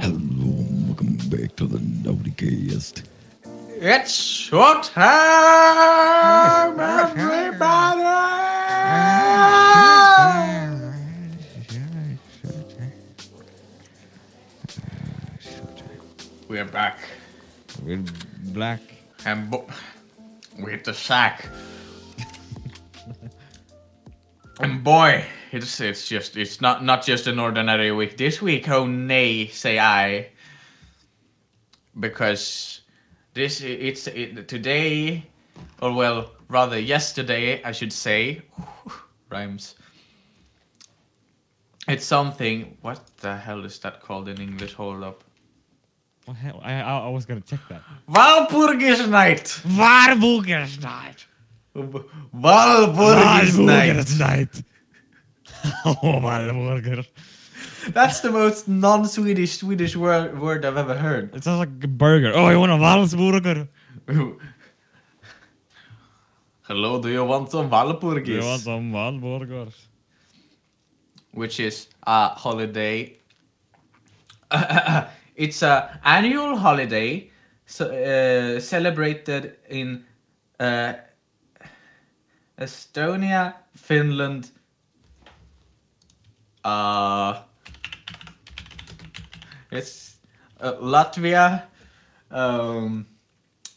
Hello, and welcome back to the Nauticast. It's short time, everybody! We're back. With black. And bo- with the sack. and boy, it's it's just it's not not just an ordinary week. This week, oh nay, say I. Because this it's it, today, or well, rather yesterday, I should say, rhymes. It's something. What the hell is that called in English? Hold up. What hell? I, I, I was gonna check that. Walpurgis night. Varbugersnight. Walpurgis night. Varbugersnight. oh, Valburger. That's the most non-Swedish Swedish word, word I've ever heard. It sounds like a burger. Oh, you want a Valsburger? Hello, do you want some You want some Valburgers? Which is a holiday. it's a annual holiday so, uh, celebrated in uh, Estonia, Finland, uh, it's uh, Latvia, um,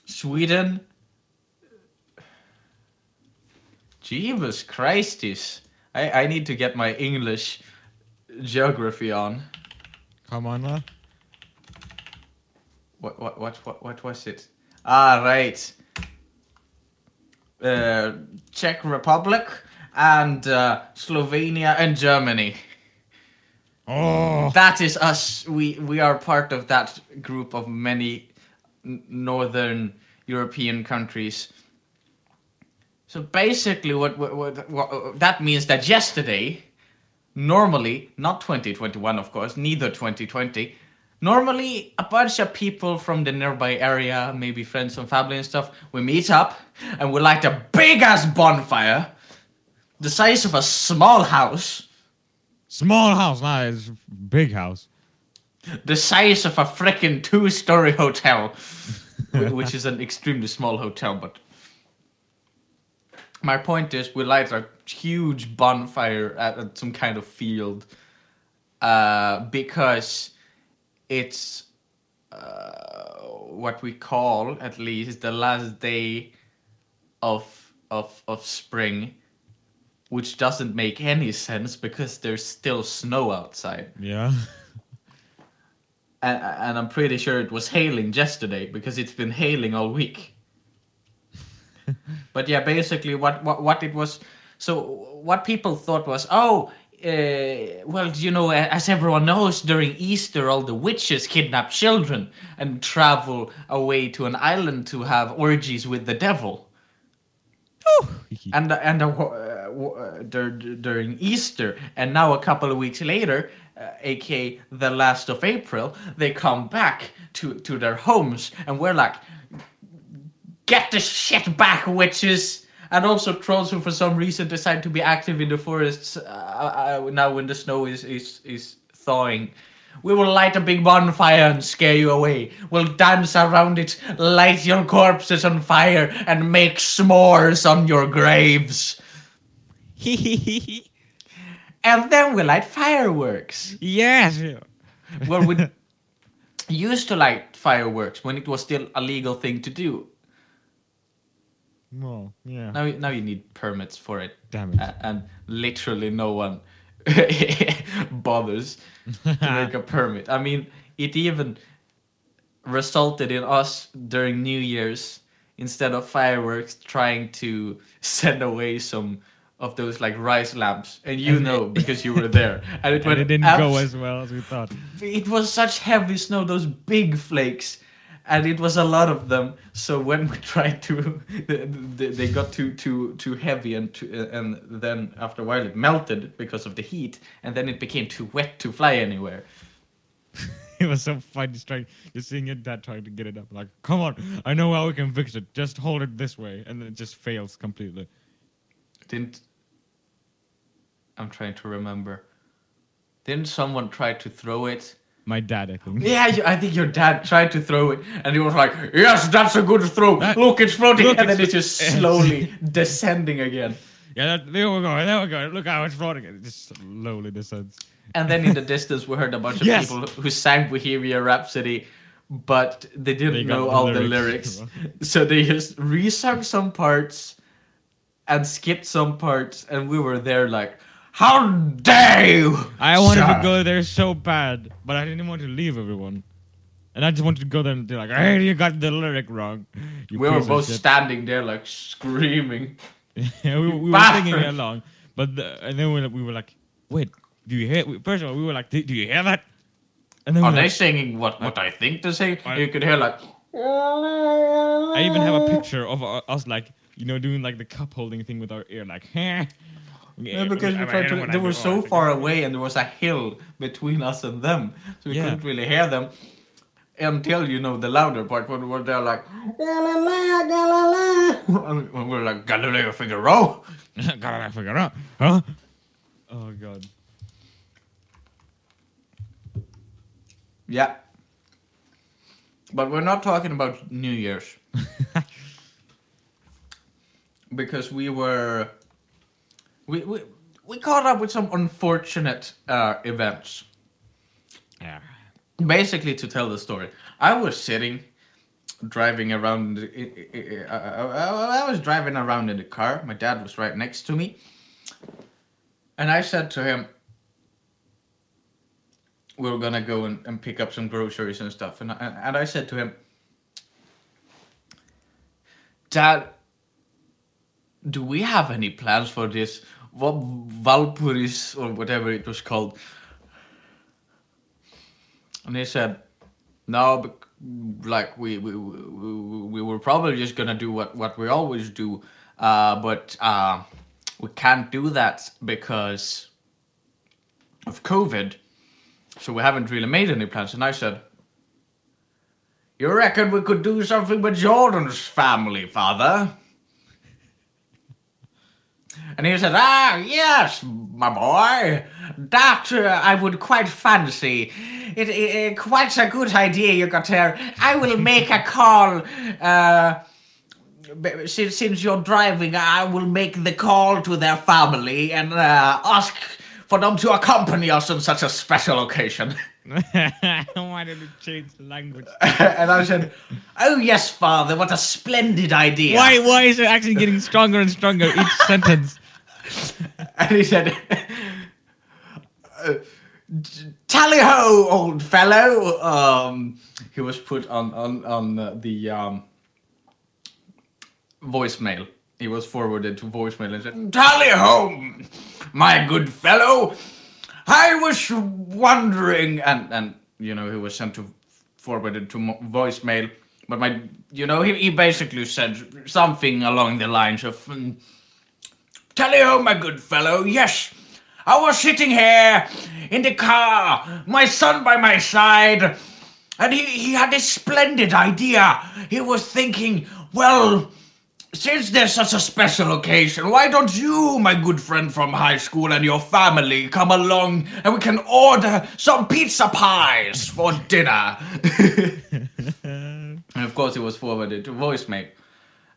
Sweden. Jesus Christus. I, I need to get my English geography on. Come on, man. What what what what what was it? Ah right. Uh, Czech Republic and uh, Slovenia and Germany. Oh, That is us. We we are part of that group of many northern European countries. So basically, what, what, what, what that means that yesterday, normally not 2021, of course, neither 2020. Normally, a bunch of people from the nearby area, maybe friends and family and stuff, we meet up and we light a big ass bonfire, the size of a small house. Small house. Nah, it's big house. the size of a freaking two-story hotel, which is an extremely small hotel. But my point is, we light a huge bonfire at, at some kind of field uh, because it's uh, what we call, at least, the last day of of of spring. Which doesn't make any sense because there's still snow outside Yeah. and, and I'm pretty sure it was hailing yesterday because it's been hailing all week. but yeah, basically, what, what what it was. So what people thought was, oh, uh, well, you know, as everyone knows, during Easter, all the witches kidnap children and travel away to an island to have orgies with the devil and and uh, dur- during Easter, and now a couple of weeks later, uh, aka the last of April, they come back to to their homes, and we're like, get the shit back, witches! And also trolls who, for some reason, decide to be active in the forests uh, uh, now when the snow is is is thawing. We will light a big bonfire and scare you away. We'll dance around it, light your corpses on fire, and make s'mores on your graves. And then we light fireworks. yes. Well, we used to light fireworks when it was still a legal thing to do. Well, yeah. Now, now you need permits for it. Damn it. A- and literally no one bothers to make a permit. I mean, it even resulted in us during New Year's instead of fireworks trying to send away some of those like rice lamps, and you know because you were there, and it And it didn't abs- go as well as we thought. it was such heavy snow, those big flakes, and it was a lot of them. So when we tried to, they, they got too too too heavy, and too, uh, and then after a while it melted because of the heat, and then it became too wet to fly anywhere. It was so funny just trying, just seeing your dad trying to get it up. Like, come on, I know how we can fix it. Just hold it this way, and then it just fails completely. Didn't I'm trying to remember. Didn't someone try to throw it My dad, I think. Yeah, I think your dad tried to throw it, and he was like, "Yes, that's a good throw. That- look, it's floating," look, and then it's- it's just slowly descending again. Yeah, that, there we go. There we go. Look how it's floating. It just slowly descends. And then in the distance, we heard a bunch of Yes. people who sang Bohemian Rhapsody, but they didn't They know the all the lyrics lyrics. So they just resung some parts and skipped some parts, and we were there like, "How dare you!" I wanted sir?" to go there so bad, but I didn't want to leave everyone. And I just wanted to go there and be like, hey, you got the lyric wrong. You We were both shit." standing there like screaming. yeah, we, we were singing along, but the, and then we, we were like, wait, do you hear? we- First of all, we were like, do, do you hear that? And then Are they like, singing what what I think they sing? I- You could hear like. I even have a picture of uh, us like, you know, doing like the cup holding thing with our ear, like, yeah, because we tried to. They were so far away, and there was a hill between us and them, so we Yeah. couldn't really hear them until you know the louder part when we're there like Galileo, Galileo, and we're like Galileo Figaro. Figure out, huh? Oh god. Yeah, but we're not talking about New Year's because we were we we we caught up with some unfortunate uh, events. Yeah. basically to tell the story i was sitting driving around i- was driving around in the car my dad was right next to me and i said to him we are gonna go and, and pick up some groceries and stuff and I, and I said to him dad do we have any plans for this Val- valpuris or whatever it was called and he said, "No, like we we, we we were probably just gonna do what what we always do, uh, but uh, we can't do that because of COVID. So we haven't really made any plans." And I said, "You reckon we could do something with Jordan's family, father?" And he said, Ah, yes, my boy. That uh, I would quite fancy. It, it, it- quite a good idea you got there. I will make a call. Uh, since, since you're driving, I will make the call to their family and uh, ask for them to accompany us on such a special occasion. Why did to change the language? and I said, Oh, yes, father, what a splendid idea. Why why is it actually getting stronger and stronger each sentence? And he said, uh, "Tally ho, old fellow!" Um, he was put on on on the um, voicemail. He was forwarded to voicemail and said, "Tally ho, my good fellow! I was wondering," and and you know he was sent to forwarded to voicemail. But my, you know, he, he basically said something along the lines of. mm, Tally my good fellow. Yes, I was sitting here in the car, my son by my side, and he, he had this splendid idea. He was thinking, well, since there's such a special occasion, why don't you, my good friend from high school, and your family come along and we can order some pizza pies for dinner? and of course, it was forwarded to voicemail.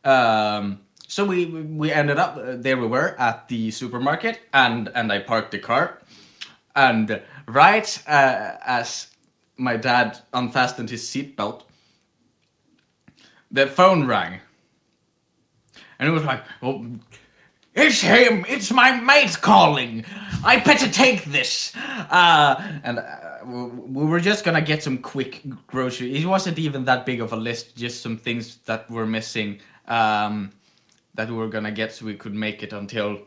Um, so we we ended up uh, there. We were at the supermarket, and and I parked the car, and right uh, as my dad unfastened his seatbelt, the phone rang, and it was like, "Oh, it's him! It's my mate calling! I better take this!" Uh, and uh, we we were just gonna get some quick grocery. It wasn't even that big of a list, just some things that were missing um, that we were gonna get so we could make it until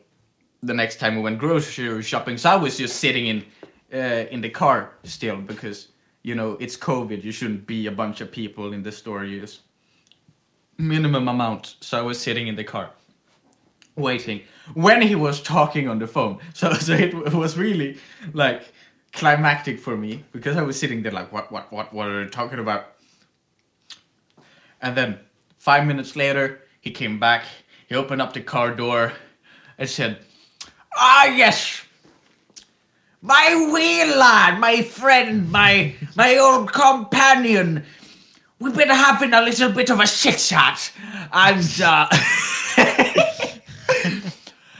the next time we went grocery shopping. So I was just sitting in uh, in the car still because you know it's COVID. You shouldn't be a bunch of people in the store. You just minimum amount. So I was sitting in the car waiting when he was talking on the phone. So, so it was really like climactic for me because I was sitting there like, what, what, what, what are they talking about? And then five minutes later, he came back. He opened up the car door and said, Ah, yes, my wheel lad, my friend, my my old companion. We've been having a little bit of a chit chat, and uh,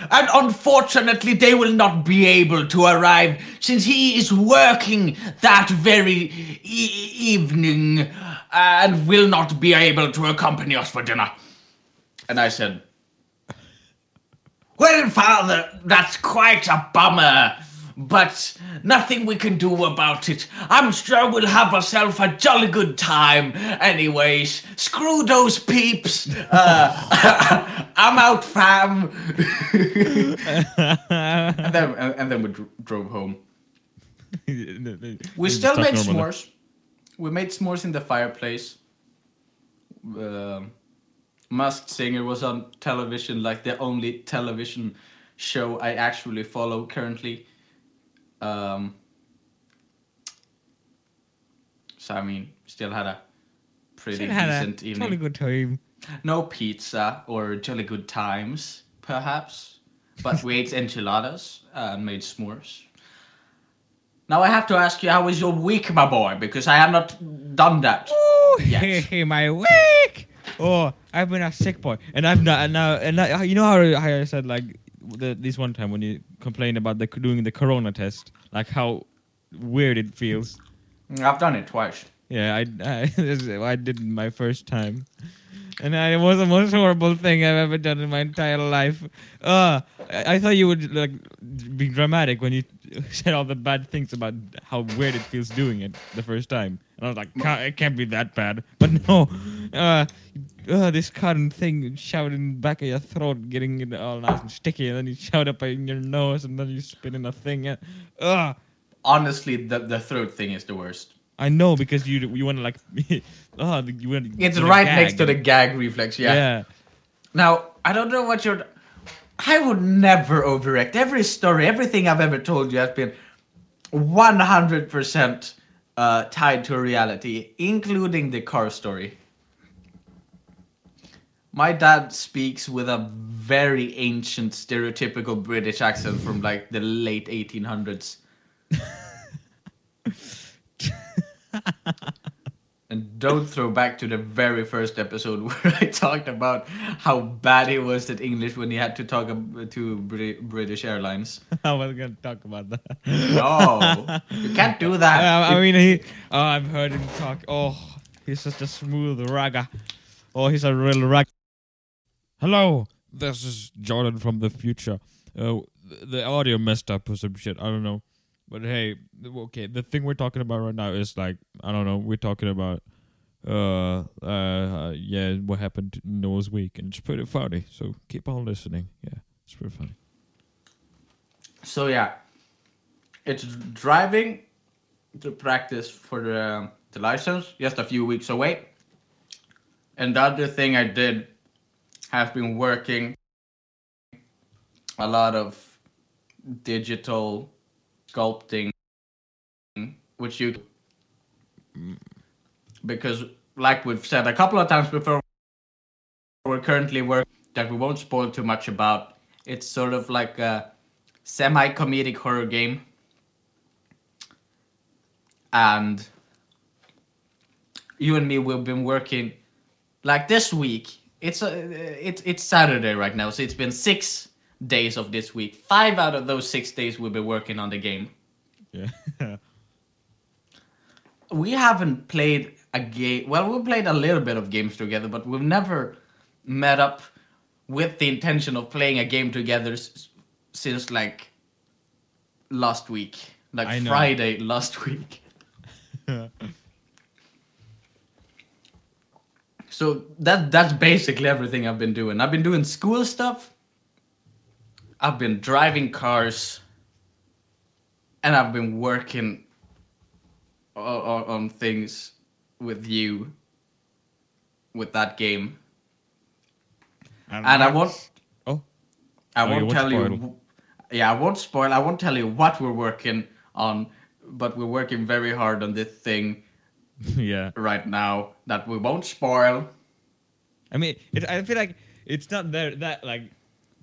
and unfortunately, they will not be able to arrive since he is working that very e- evening and will not be able to accompany us for dinner. And I said, well, father, that's quite a bummer, but nothing we can do about it. I'm sure we'll have ourselves a jolly good time. Anyways, screw those peeps. Uh, I'm out, fam. and then, and then we dr- drove home. We still made s'mores. We made s'mores in the fireplace. Um Masked Singer was on television, like the only television show I actually follow currently. Um, so I mean, still had a pretty Still had a decent evening. totally good time. No pizza or jolly good times, perhaps, but we ate enchiladas and made s'mores. Now I have to ask you, how was your week, my boy? Because I have not done that. Oh, Yes. hey, hey, my week. Oh, I've been a sick boy, and I've not and now and I, you know how, how I said like the, this one time when you complained about the doing the corona test, like how weird it feels. I've done it twice. Yeah, I I, I did it my first time, and I, it was the most horrible thing I've ever done in my entire life. Uh, I, I thought you would like be dramatic when you said all the bad things about how weird it feels doing it the first time, and I was like, "Ca- it can't be that bad. But no, uh, uh this cotton thing shoved in the back of your throat, getting it all nice and sticky, and then you shove it up in your nose, and then you spit in a thing. Uh, uh, Honestly, the, the throat thing is the worst. I know because you you want to like, oh, you want. It's right next to the gag reflex, yeah. yeah. Now, I don't know what you're. I would never overreact. Every story, everything I've ever told you has been 100% uh, tied to reality, including the car story. My dad speaks with a very ancient, stereotypical British accent from like the late 1800s. And don't throw back to the very first episode where I talked about how bad he was at English when he had to talk to British Airlines. I was gonna talk about that. No, you can't do that. I, I mean, he. Oh, I've heard him talk. Oh, he's such a smooth ragga. Oh, he's a real rag. Hello, this is Jordan from the future. Uh, the, the audio messed up or some shit. I don't know. But hey, okay. The thing we're talking about right now is like I don't know. We're talking about uh uh yeah what happened in Noel's week, and it's pretty funny. So keep on listening. Yeah, it's pretty funny. So yeah, it's driving to practice for the the license. Just a few weeks away. And the other thing I did has been working a lot of digital sculpting, which you because like we've said a couple of times before, we're currently working that we won't spoil too much about. It's sort of like a semi-comedic horror game and you and me we've been working like this week it's a, it's it's saturday right now so it's been six days of this week. Five out of those six days we've been working on the game. Yeah. we haven't played a game well we played a little bit of games together but we've never met up with the intention of playing a game together s- since like last week. Like friday last week so that that's basically everything i've been doing. I've been doing school stuff. I've been driving cars. And i've been working on, on things with you with that game. And I won't Oh, I Oh, you won't won't tell you yeah I won't spoil. I won't tell you what we're working on but we're working very hard on this thing yeah. right now that we won't spoil I mean, it, I feel like it's not there that like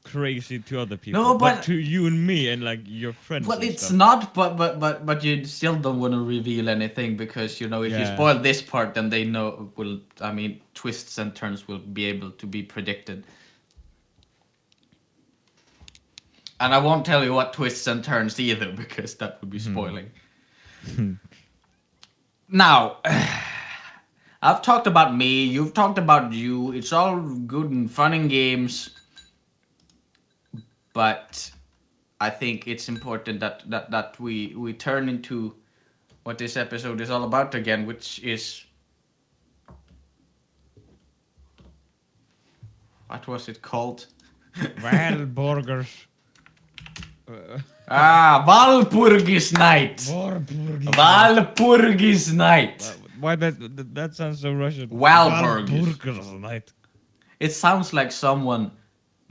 crazy to other people. No, but- to you and me and like your friends. Well, it's stuff. not, but but but but you still don't want to reveal anything because you know if you spoil this part, then they know will. I mean, twists and turns will be able to be predicted. And I won't tell you what twists and turns either because that would be hmm. spoiling. Hmm. Now, I've talked about me. You've talked about you. It's all good and fun and games, but I think it's important that that that we we turn into what this episode is all about again, which is what was it called? Valburgers. Uh, Ah, Valpurgis night. Valburgers. Valpurgis night. Why that, that sounds so Russian? Walpurgis. Walpurgis night. It sounds like someone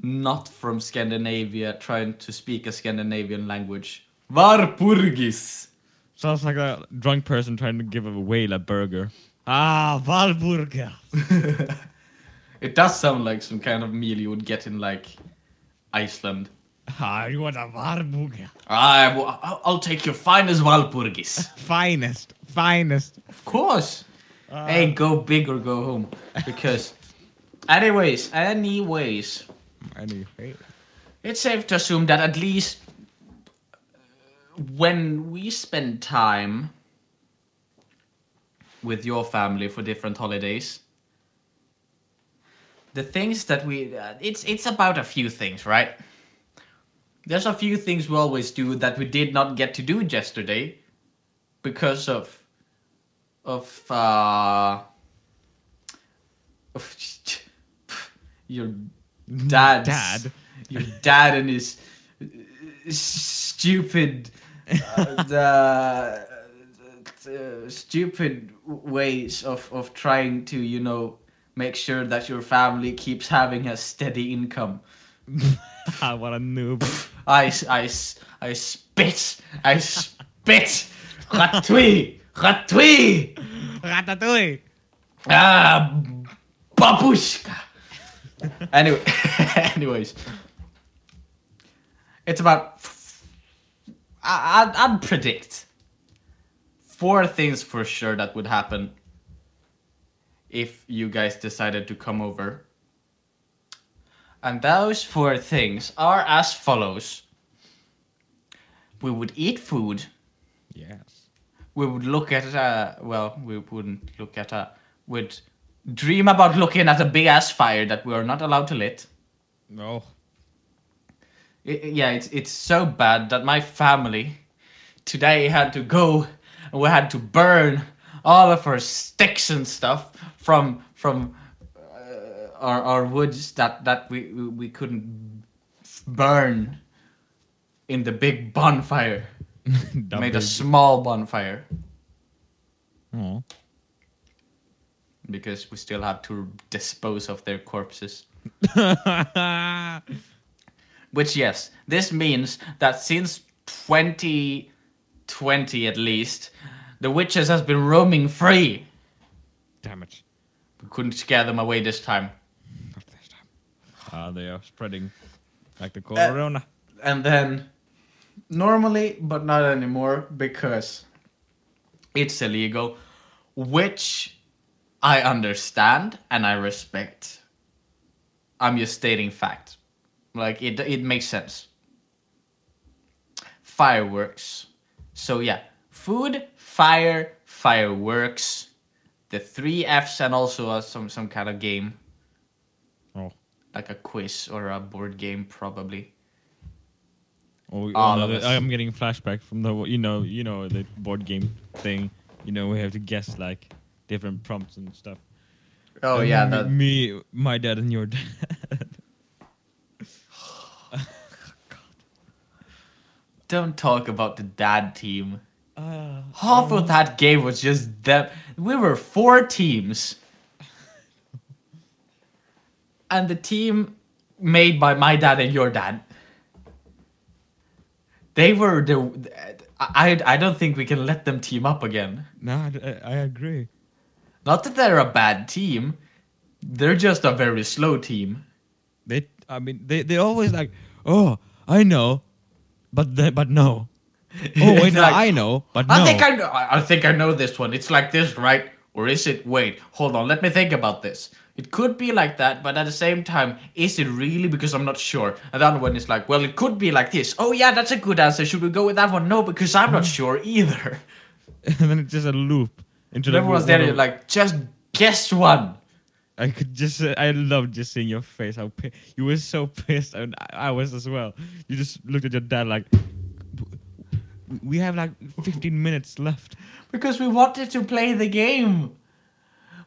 not from Scandinavia trying to speak a Scandinavian language. Valpurgis. Sounds like a drunk person trying to give a whale a burger. Ah, Valburger. It does sound like some kind of meal you would get in like Iceland. Ah, you want a Valburger? I, will I'll take your finest Valpurgis. Finest, finest. Of course. hey, go big or go home. Because, anyways, anyways, Anyway. it's safe to assume that at least uh, when we spend time with your family for different holidays, the things that we uh, it's it's about a few things, right? There's a few things we always do that we did not get to do yesterday because of of uh of your dad's Dad. your dad and his stupid uh, the, the stupid ways of of trying to you know make sure that your family keeps having a steady income what a noob. I, I, I spit I spit Ratui Ratui Ratatouille. Ah, babushka. anyway, anyways, it's about. I, I'd, I'd predict four things for sure that would happen if you guys decided to come over. And those four things are as follows. We would eat food Yes. we would look at uh well we wouldn't look at a would dream about looking at a big ass fire that we are not allowed to lit No. I- I- yeah it's it's so bad that my family today had to go and we had to burn all of our sticks and stuff from from our our woods that that we we- couldn't burn in the big bonfire made a small bonfire Oh. because we still have to dispose of their corpses. Which, yes, this means that since 2020 at least, the witches has been roaming free. Damn it. We couldn't scare them away this time. Ah, they are spreading like the corona. And then, normally, but not anymore, because it's illegal, which I understand and I respect. I'm just stating fact. Like, it, it makes sense. Fireworks. So, yeah, food, fire, fireworks, the three F's, and also uh, some, some kind of game. Like a quiz or a board game, probably. Oh, All us. I'm getting flashback from the you know you know the board game thing. You know we have to guess like different prompts and stuff. Oh, And yeah, me, that. me, my dad, and your dad. Don't talk about the dad team. uh, Half of that game was just them. We were four teams. And the team made by my dad and your dad. They were the. I, I don't think we can let them team up again. no, I, I agree. Not that they're a bad team, they're just a very slow team. They I mean, they they always like, oh, I know, but the, but no. Oh wait, like, I know, but no. I think I know. I think I know this one. It's like this, right? Or is it? Wait, hold on. Let me think about this. It could be like that, but at the same time, is it really? Because I'm not sure. And the other one is like, well, it could be like this. Oh yeah, that's a good answer. Should we go with that one? No, because I'm not sure either. and then it's just a loop into the everyone's there like, just guess one. I could just, uh, I love just seeing your face. How pi- you were so pissed, and I, I was as well. You just looked at your dad like, we have like 15 minutes left. because we wanted to play the game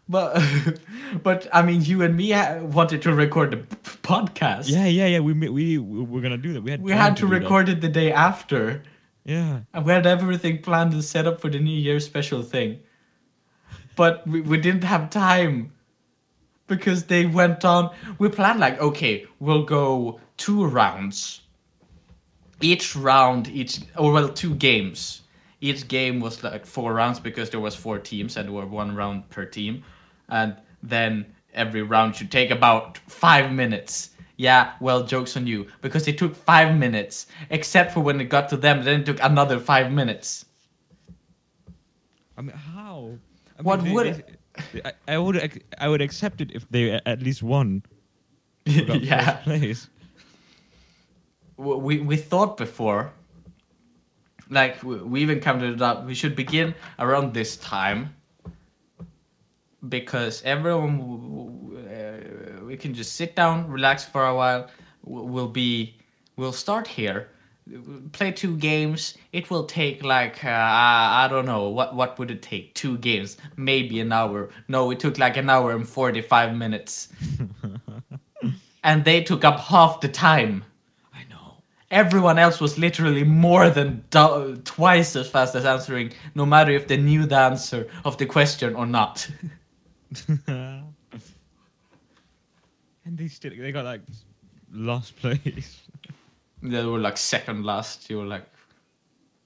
but but i mean you and me wanted to record p- podcast. Yeah, yeah, yeah. We we we were gonna do that. We had we had to that. record it the day after. Yeah, and we had everything planned and set up for the new year special thing. But we, we didn't have time because they went on. We planned like okay we'll go two rounds. Each round each or well two games. Each game was like four rounds because there was four teams and there were one round per team and then every round should take about five minutes yeah well jokes on you because it took five minutes except for when it got to them then it took another five minutes I mean, how? I What mean, would- they- I, I would I would accept it if they at least won. yeah place. we we thought before like we even counted it up we should begin around this time because everyone uh, we can just sit down relax for a while we'll be we'll start here. Play two games. It will take like uh, i don't know what what would it take? Two games. Maybe an hour. No it took like an hour and 45 minutes. And they took up half the time. I know. everyone else was literally more than do- twice as fast as answering, no matter if they knew the answer of the question or not. and they still they got like last place. they were like second last. You were like,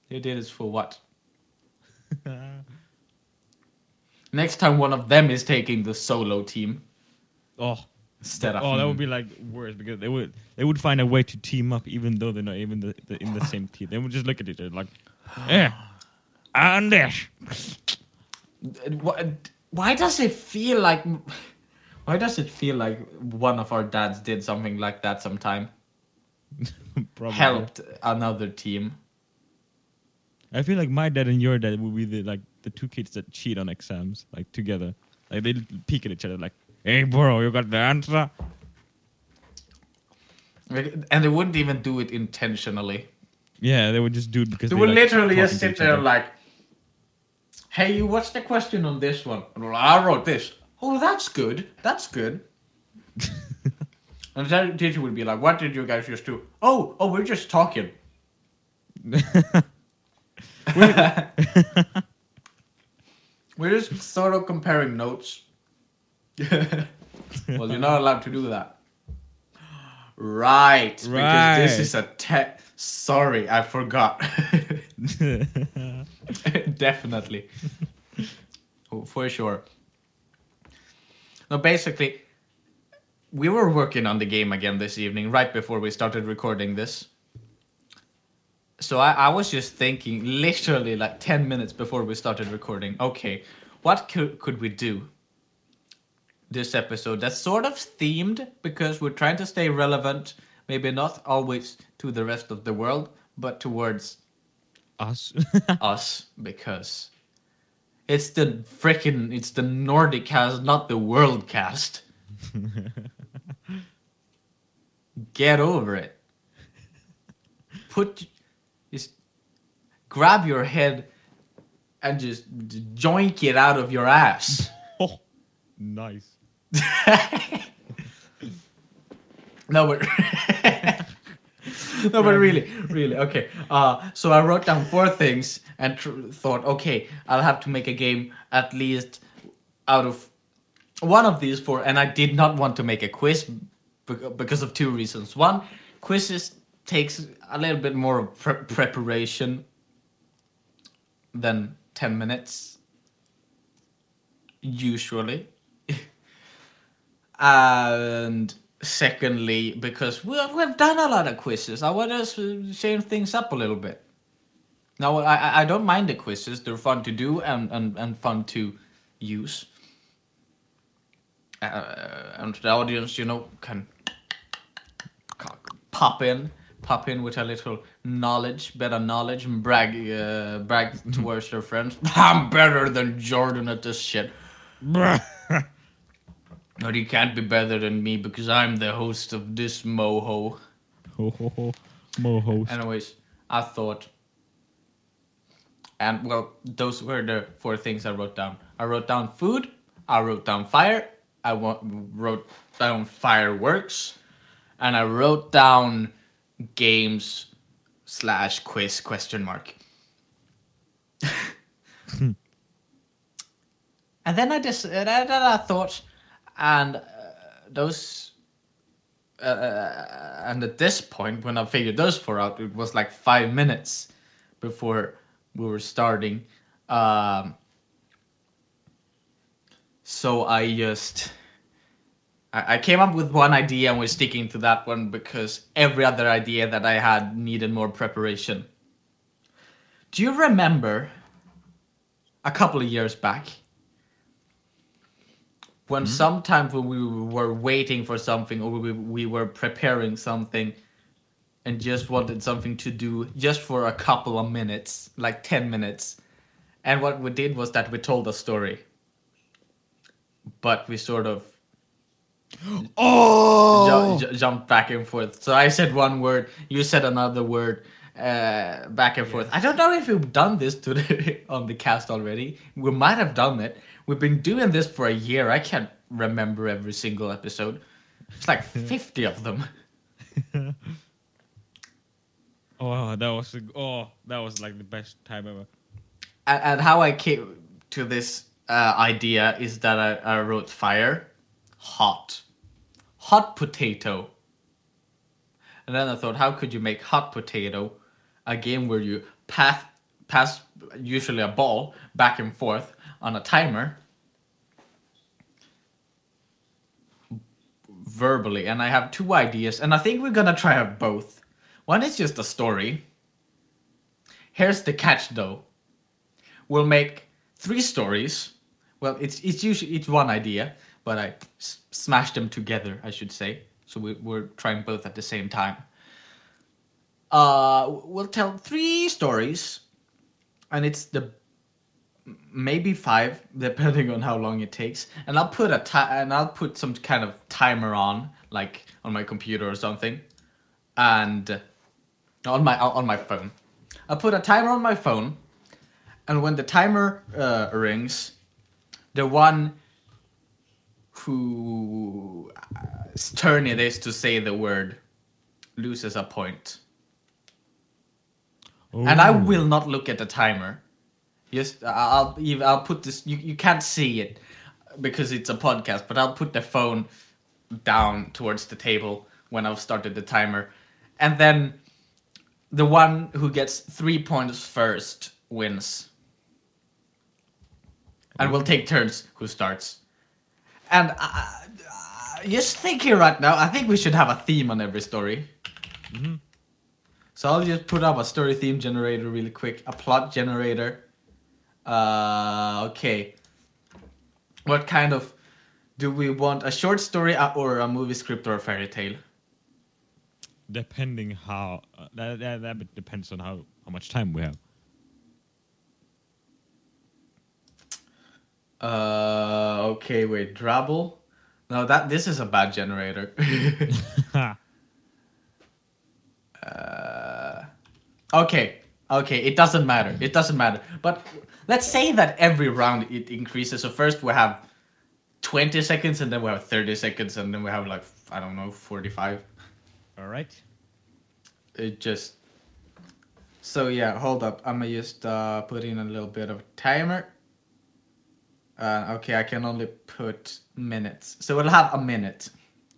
you did this for what? Next time one of them is taking the solo team oh, instead of oh, that would be like worse because they would they would find a way to team up even though they're not even the, the, in the same team. They would just look at each other like, yeah, and this. Why- does it feel like? Why does it feel like one of our dads did something like that sometime? Probably. Helped another team. I feel like my dad and your dad would be the like the two kids that cheat on exams like together. Like they peek at each other like, "Hey, bro, you got the answer." Like, And they wouldn't even do it intentionally. Yeah, they would just do it because They they would like, literally just sit there like, "Hey, what's the question on this one?" And we're I wrote this. Oh, that's good. That's good. and the teacher would be like, "What did you guys just do?" Oh, oh, we're just talking. We're just sort of comparing notes. well, you're not allowed to do that. Right. Because Right. this is a te- Sorry, I forgot. Definitely. Oh, For sure. No, basically, we were working on the game again this evening, right before we started recording this. So I, I was just thinking, literally like 10 minutes before we started recording, okay, what could we do this episode that's sort of themed because we're trying to stay relevant, maybe not always to the rest of the world, but towards Us. us because it's the freaking it's the Nordic cast, not the world cast. Get over it. Put just grab your head and just joink it out of your ass. oh, nice. No, but no, but really, really, okay. Uh, so I wrote down four things and tr- thought, okay, I'll have to make a game at least out of one of these four, and I did not want to make a quiz bec- because of two reasons. One, quizzes takes a little bit more pre- preparation than ten minutes, usually, and secondly, because we, we've done a lot of quizzes. I want to change things up a little bit. Now, I, I- I don't mind the quizzes. They're fun to do and, and, and fun to use. Uh, and the audience, you know, can pop in, pop in with a little knowledge, better knowledge, and brag, uh, brag towards their friends. I'm better than Jordan at this shit. But he can't be better than me because I'm the host of this moho. Ho ho ho. Mo. Anyways, I thought, and well, those were the four things I wrote down. I wrote down food. I wrote down fire. I wrote down fireworks, and I wrote down games slash quiz question mark. Hmm. and then I just and then I thought, and uh, those uh, and at this point, when I figured those four out, it was like five minutes before we were starting. Um, so I just I, I came up with one idea and we're sticking to that one because every other idea that I had needed more preparation. Do you remember a couple of years back when hmm? sometimes when we were waiting for something or we, we were preparing something and just wanted something to do just for a couple of minutes like 10 minutes. And what we did was that we told a story. But we sort of Oh! ju- ju- jumped back and forth. So i said one word you said another word uh, back and forth. I don't know if we've done this to the, on the cast already. We might have done it. We've been doing this for a year. I can't remember every single episode. It's like 50 of them. Oh, that was oh, that was like the best time ever. and, and how I came to this uh, idea is that I, I wrote fire, hot, hot potato. And then I thought, how could you make hot potato a game where you pass, pass usually a ball back and forth on a timer verbally? And I have two ideas, and I think we're gonna try out both. One is just a story. Here's the catch though we'll make three stories. Well, it's it's usually it's one idea, but I s- smashed them together, I should say. So we, we're trying both at the same time. Uh, we'll tell three stories, and it's the maybe five, depending on how long it takes. And I'll put a ti- and I'll put some kind of timer on, like on my computer or something, and on my on my phone. I'll put a timer on my phone, and when the timer uh, rings, the one whose turn it is to say the word loses a point. And I will not look at the timer. Just I'll I'll put this. You, you can't see it because it's a podcast, but I'll put the phone down towards the table when I've started the timer, and then the one who gets three points first wins. And we'll take turns who starts. And uh, uh, just thinking right now, I think we should have a theme on every story. So I'll just put up a story theme generator really quick, a plot generator. Uh, okay. What kind of do we want? A short story or a movie script or a fairy tale? Depending how uh, that, that that depends on how how much time we have. Uh, okay, wait, Drabble. No, that this is a bad generator. uh, okay, okay, it doesn't matter. It doesn't matter. But let's say that every round it increases. So first we have twenty seconds, and then we have thirty seconds, and then we have like I don't know forty-five. All right. It just. So yeah, hold up. I'm gonna just uh, put in a little bit of timer. Uh, okay, I can only put minutes. So we'll have a minute.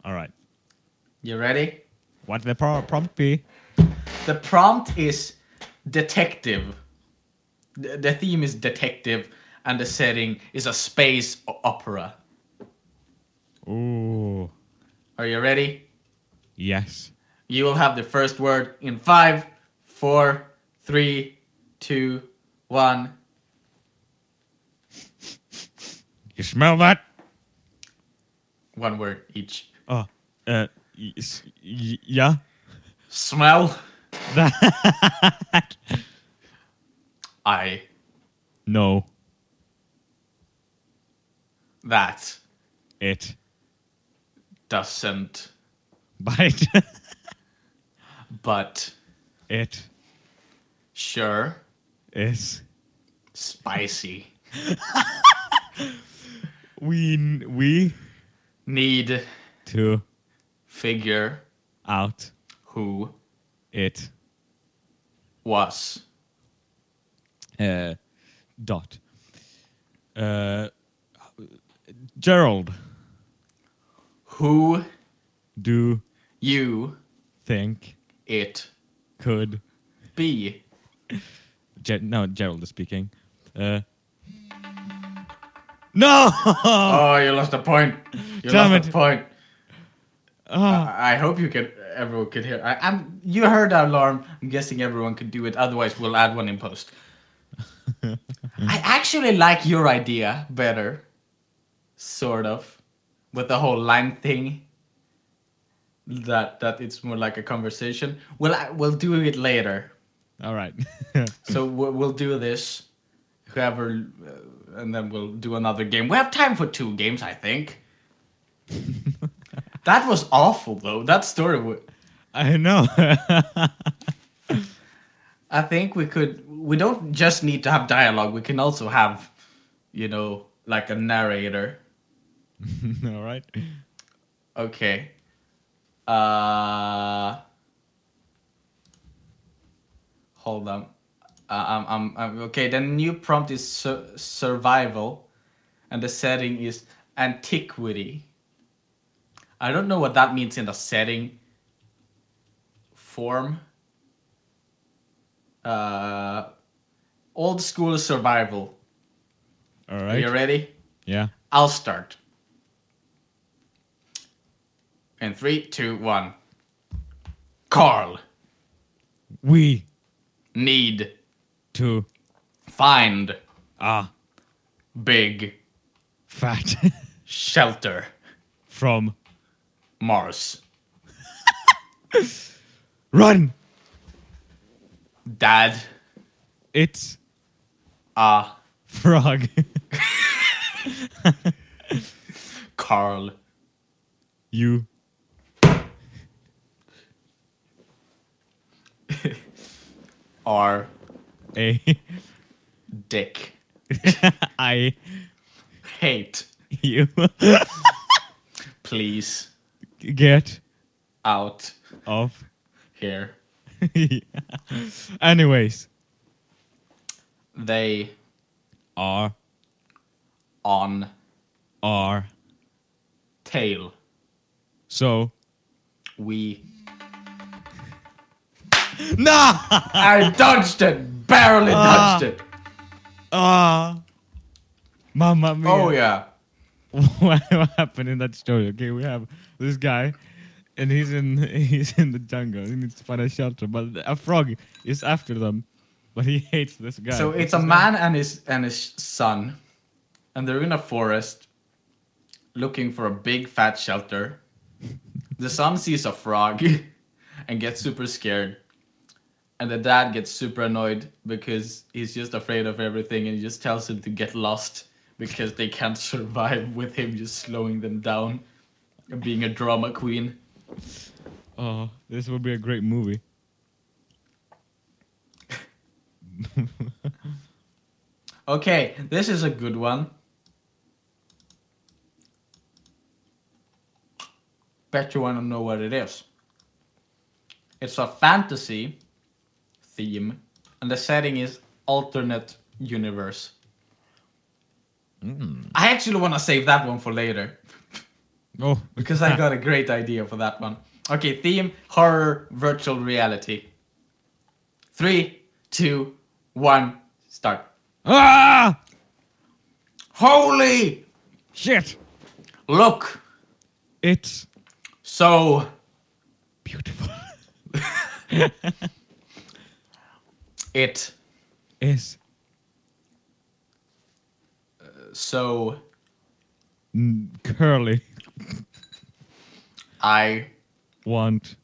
All right. You ready? What the pro- prompt be? The prompt is detective. The, the theme is detective, and the setting is a space opera. Ooh. Are you ready? Yes. You will have the first word in five, four, three, two, one. You smell that? One word each. Oh, uh, y- s- y- yeah. Smell. That. I. no, That it doesn't. bite. But it sure. is. Spicy. We n- we Need to figure out who it. was. Uh, dot. Uh, Gerald, Who do you think it could be. Ger- no, Gerald is speaking. Uh, no! Oh, you lost a point. You Damn lost it. a point. Ah, I hope you could. Everyone could hear. I, I'm. You heard the alarm. I'm guessing everyone could do it. Otherwise, we'll add one in post. I actually like your idea better. Sort of, with the whole line thing. That that it's more like a conversation. We'll we'll do it later. all right. So we'll, we'll do this. Whoever, uh, and then we'll do another game. We have time for two games, I think. that was awful, though. That story. wa- I know. I think we could. We don't just need to have dialogue. We can also have, you know, like a narrator. all right. Okay. Uh. Hold on. Uh, I'm, I'm, I'm okay. The new prompt is sur- survival, and the setting is antiquity. I don't know what that means in the setting form. Uh, old school survival. All right. Are you ready? Yeah. I'll start. In three, two, one. Carl, We need, to find, a big, fat shelter, from Mars. run. Dad, It's a. frog. Carl, you. Are a. Dick. I. Hate, you. Please, get out of here. Anyways, They are on our tail. so We. no I dodged it! Barely Ah. dodged it! ah Mamma mia. Oh, yeah. what happened in that story? Okay, we have this guy, and he's in he's in the jungle. He needs to find a shelter, but a frog is after them, but he hates this guy. So it's a man and his and his son, and they're in a forest, looking for a big fat shelter. the son sees a frog, and gets super scared, and the dad gets super annoyed because he's just afraid of everything, and he just tells him to get lost because they can't survive with him just slowing them down, being a drama queen. Oh, this would be a great movie. Okay, this is a good one. Bet you want to know what it is. It's a fantasy theme, and the setting is alternate universe. Hmm. I actually want to save that one for later Oh, because I got a great idea for that one. Okay, theme horror virtual reality. Three, two, one, start. ah Holy! shit! Look! It's So Beautiful. it Is so mm, curly. I Want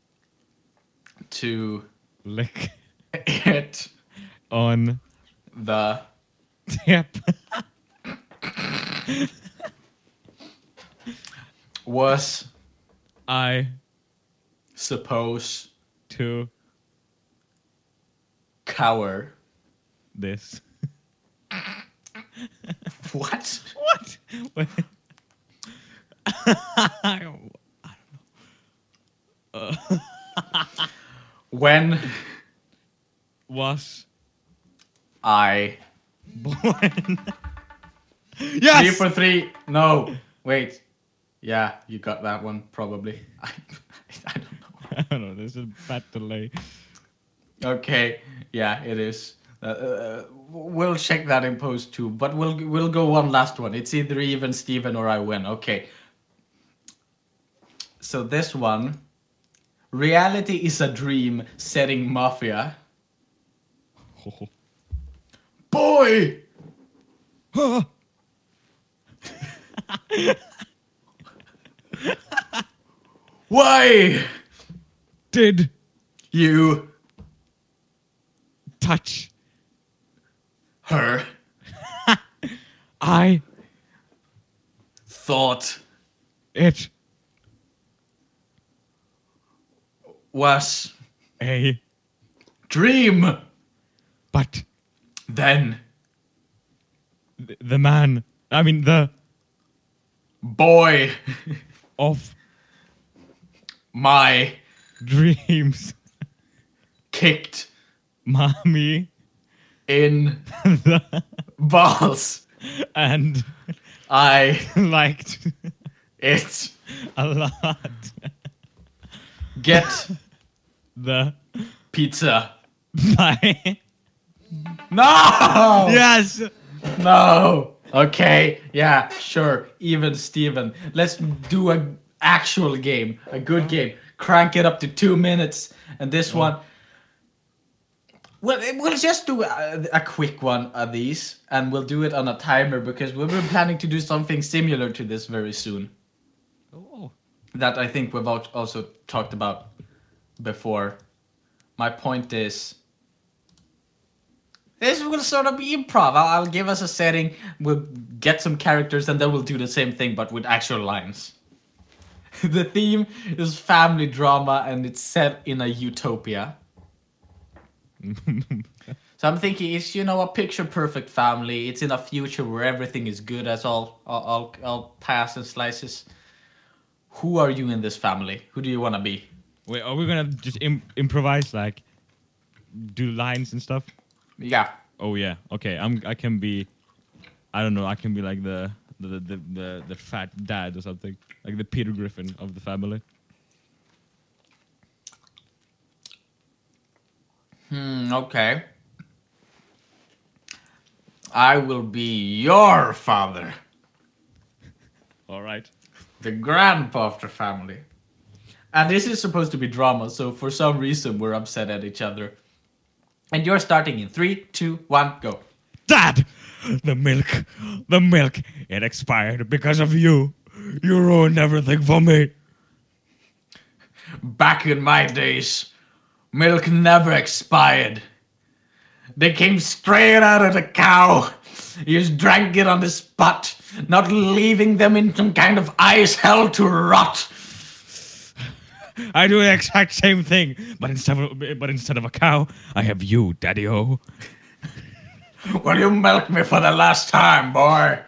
to lick it on the tip. was I supposed to cower this. what? What? Wait. I don't know. When Was I born. three for three? No, wait. Yeah, you got that one probably. I, I don't know. I don't know. There's a bad delay. Okay, yeah, it is. Uh, uh, we'll check that in post too, but we'll we'll go one last one. It's either even Steven or I win. Okay. So this one, reality is a dream setting mafia. Oh. Boy, why Did you touch her I thought it was a dream? but Then th- the man I mean the boy, of my dreams kicked mommy in the balls. and I liked it. a lot Get the pizza. by No! yes No! Okay, yeah, sure. Even Steven. Let's do a actual game. A good game. Crank it up to two minutes. And this one. Well, eh, we'll just do a, a quick one of these, and we'll do it on a timer because we've been planning to do something similar to this very soon. oh that I think we've also talked about before. My point is, this will sort of be improv. I'll, I'll give us a setting, we'll get some characters, and then we'll do the same thing but with actual lines. the theme is family drama, and it's set in a utopia. So I'm thinking it's you know a picture perfect family. It's in a future where everything is good as all all all, all pass and slices. Who are you in this family? Who do you want to be? Wait are we gonna just Im- improvise like do lines and stuff Yeah. oh yeah okay I'm I can be I don't know I can be like the the the the, the fat dad or something like the Peter Griffin of the family Hmm. Okay. I will be your father, all right the grandpa of the family. And this is supposed to be drama, so for some reason we're upset at each other. And you're starting in three, two, one, go. Dad, the milk, the milk, it expired because of you. You ruined everything for me. Back in my days, milk never expired. They came straight out of the cow. You just drank it on the spot, not leaving them in some kind of ice hell to rot. I do the exact same thing, but instead of but instead of a cow, I have you, Daddy-O. Will you milk me for the last time, boy?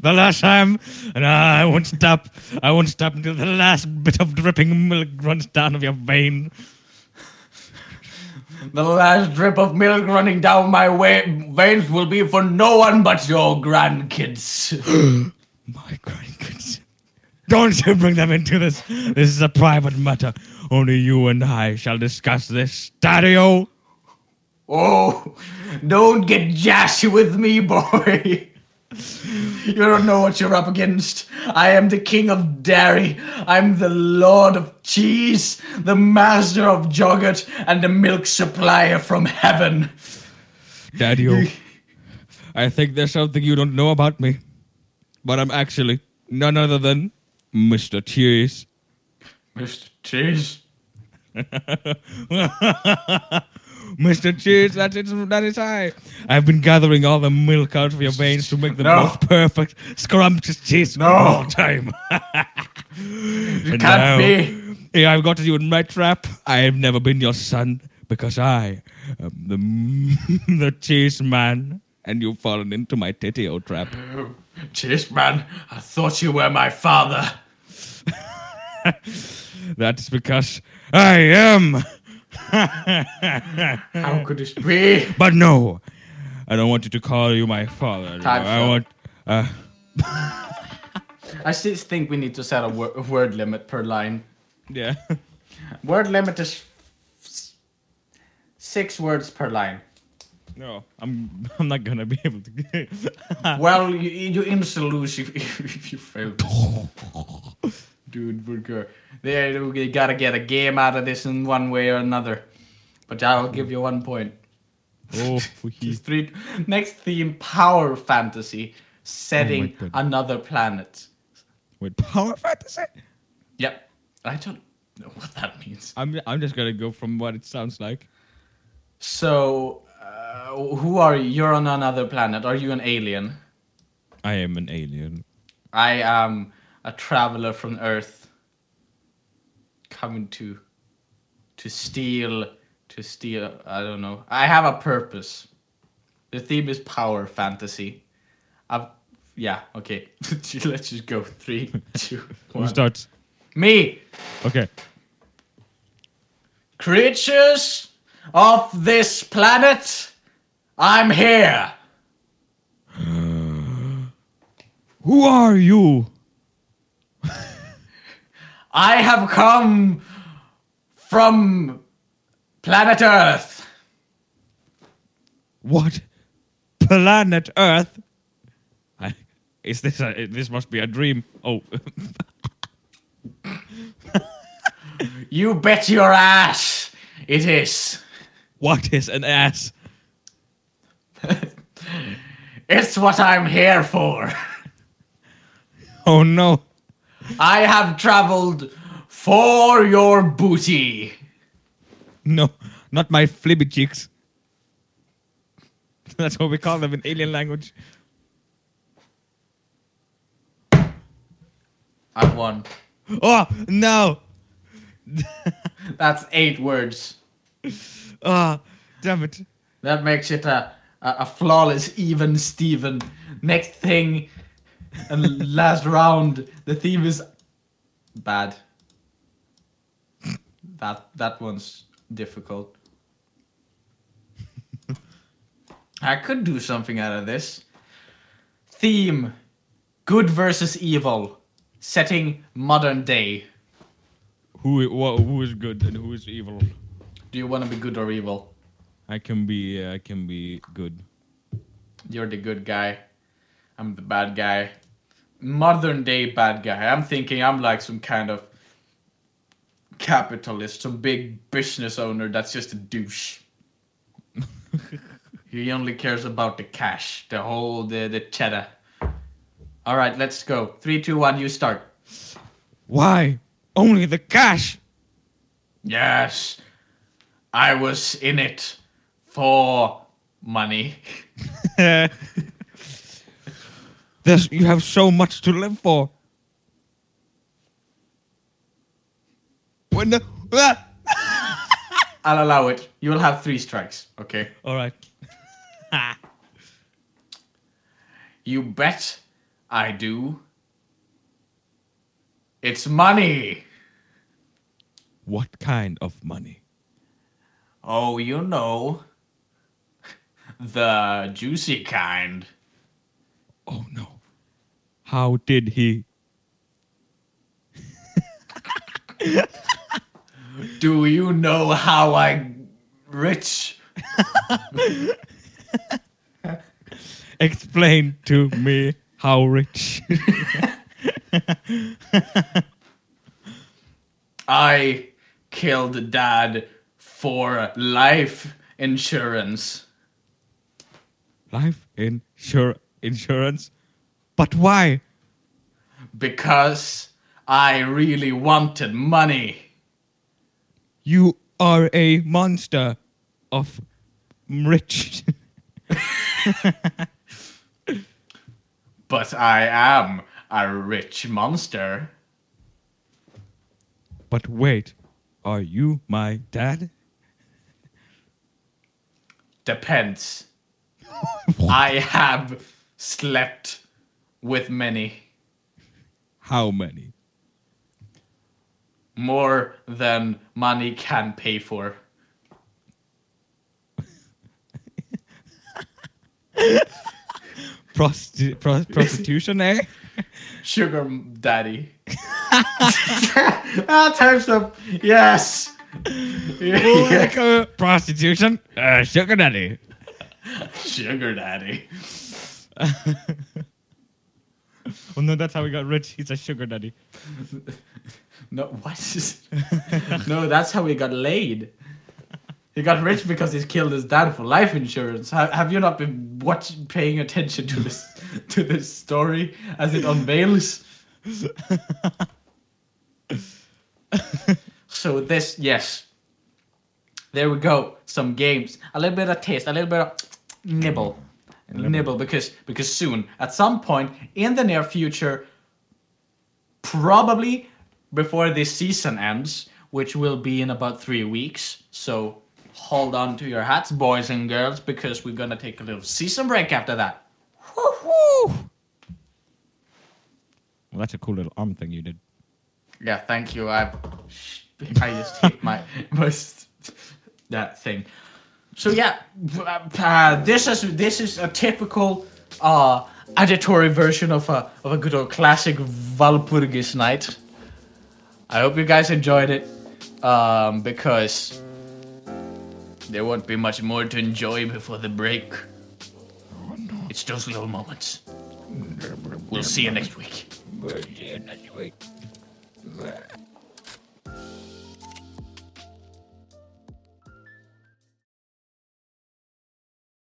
The last time, and I won't stop. I won't stop until the last bit of dripping milk runs down of your vein. The last drip of milk running down my wa- veins will be for no one but your grandkids. My grandkids. Don't you bring them into this. This is a private matter. Only you and I shall discuss this, Daddy-O. oh, don't get jassy with me, boy. You don't know what you're up against. I am the king of dairy. I'm the lord of cheese, the master of yogurt, and the milk supplier from heaven. Daddy, I think there's something you don't know about me. But I'm actually none other than Mr. Cheese. Mr. Cheese. Mr. Cheese, that is, that is I. I've been gathering all the milk out of your veins to make the No. most perfect, scrumptious cheese No. of all time. You can't now, be. I've got you in my trap. I have never been your son because I am the, the cheese man, and you've fallen into my titio oh, trap. Cheese man, I thought you were my father. That's because I am. How could this be? But no, I don't want you to call you my father. Time I want. Uh, I still think we need to set a, wor- a word limit per line. yeah. Word limit is six words per line. No, I'm. I'm not gonna be able to. well, you, you instantly lose if, if you fail. Dude, good. There, we gotta get a game out of this in one way or another. But I'll give you one point. oh, three. Next theme: power fantasy, setting goodness. another planet. with power fantasy. Yep. I don't know what that means. I'm. I'm just gonna go from what it sounds like. So, uh, who are you? You're on another planet. Are you an alien? I am an alien. I am a traveler from Earth, coming to to steal to steal. I don't know. I have a purpose. The theme is power fantasy. I've, yeah. Okay. Let's just go. Three, two, one. Who starts? Me. Okay. Creatures of this planet, I'm here. Who are you? I have come from planet Earth. What? Planet Earth? I, is this a, this must be a dream? Oh, You bet your ass it is. what is an ass? It's what I'm here for. Oh no! I have traveled for your booty. No, not my flibby cheeks. That's what we call them in alien language. I've won. Oh no! That's eight words. Ah, damn it! That makes it a, a, a flawless even Steven. Next thing and last round, the theme is bad. That that one's difficult. I could do something out of this. Theme good versus evil. Setting modern day. Who who is good and who is evil? Do you want to be good or evil? I can be uh, I can be good. You're the good guy. I'm the bad guy. Modern day bad guy. I'm thinking I'm like some kind of capitalist, some big business owner that's just a douche. he only cares about the cash, the whole the the cheddar. All right, let's go. Three, two, one. You start. Why? Only the cash. Yes, I was in it for money. There's you have so much to live for. When the ah! I'll allow it. You will have three strikes. Okay. All right. You bet I do. It's money. What kind of money? Oh, you know. The juicy kind. Oh no. How did he? Do you know how I rich? Explain to me how rich. I killed dad for life insurance. Life insur- insurance? But why? Because I really wanted money. You are a monster of rich. But I am a rich monster. but wait, are you my dad? Depends. I have slept with many. How many? More than money can pay for. Prosti- pro- prostitution, eh? Sugar daddy. ah, time's up. Yes. Uh, prostitution, uh, sugar daddy. Sugar daddy. Oh no, that's how he got rich. He's a sugar daddy. No, what no, that's how he got laid. He got rich because he killed his dad for life insurance. Ha- have you not been watching, paying attention to this to this story as it unveils? so this, yes, there we go. Some games, a little bit of taste, a little bit of nibble, nibble, because because soon, at some point in the near future, probably before this season ends, which will be in about three weeks. So hold on to your hats, boys and girls, because we're gonna take a little season break after that. Well, that's a cool little arm thing you did. Yeah, thank you. I I just hit my most that thing. So yeah, uh, this is this is a typical uh auditory version of a of a good old classic Walpurgis night. I hope you guys enjoyed it, um, because there won't be much more to enjoy before the break. It's those little moments. We'll see you next week. But yeah, next week.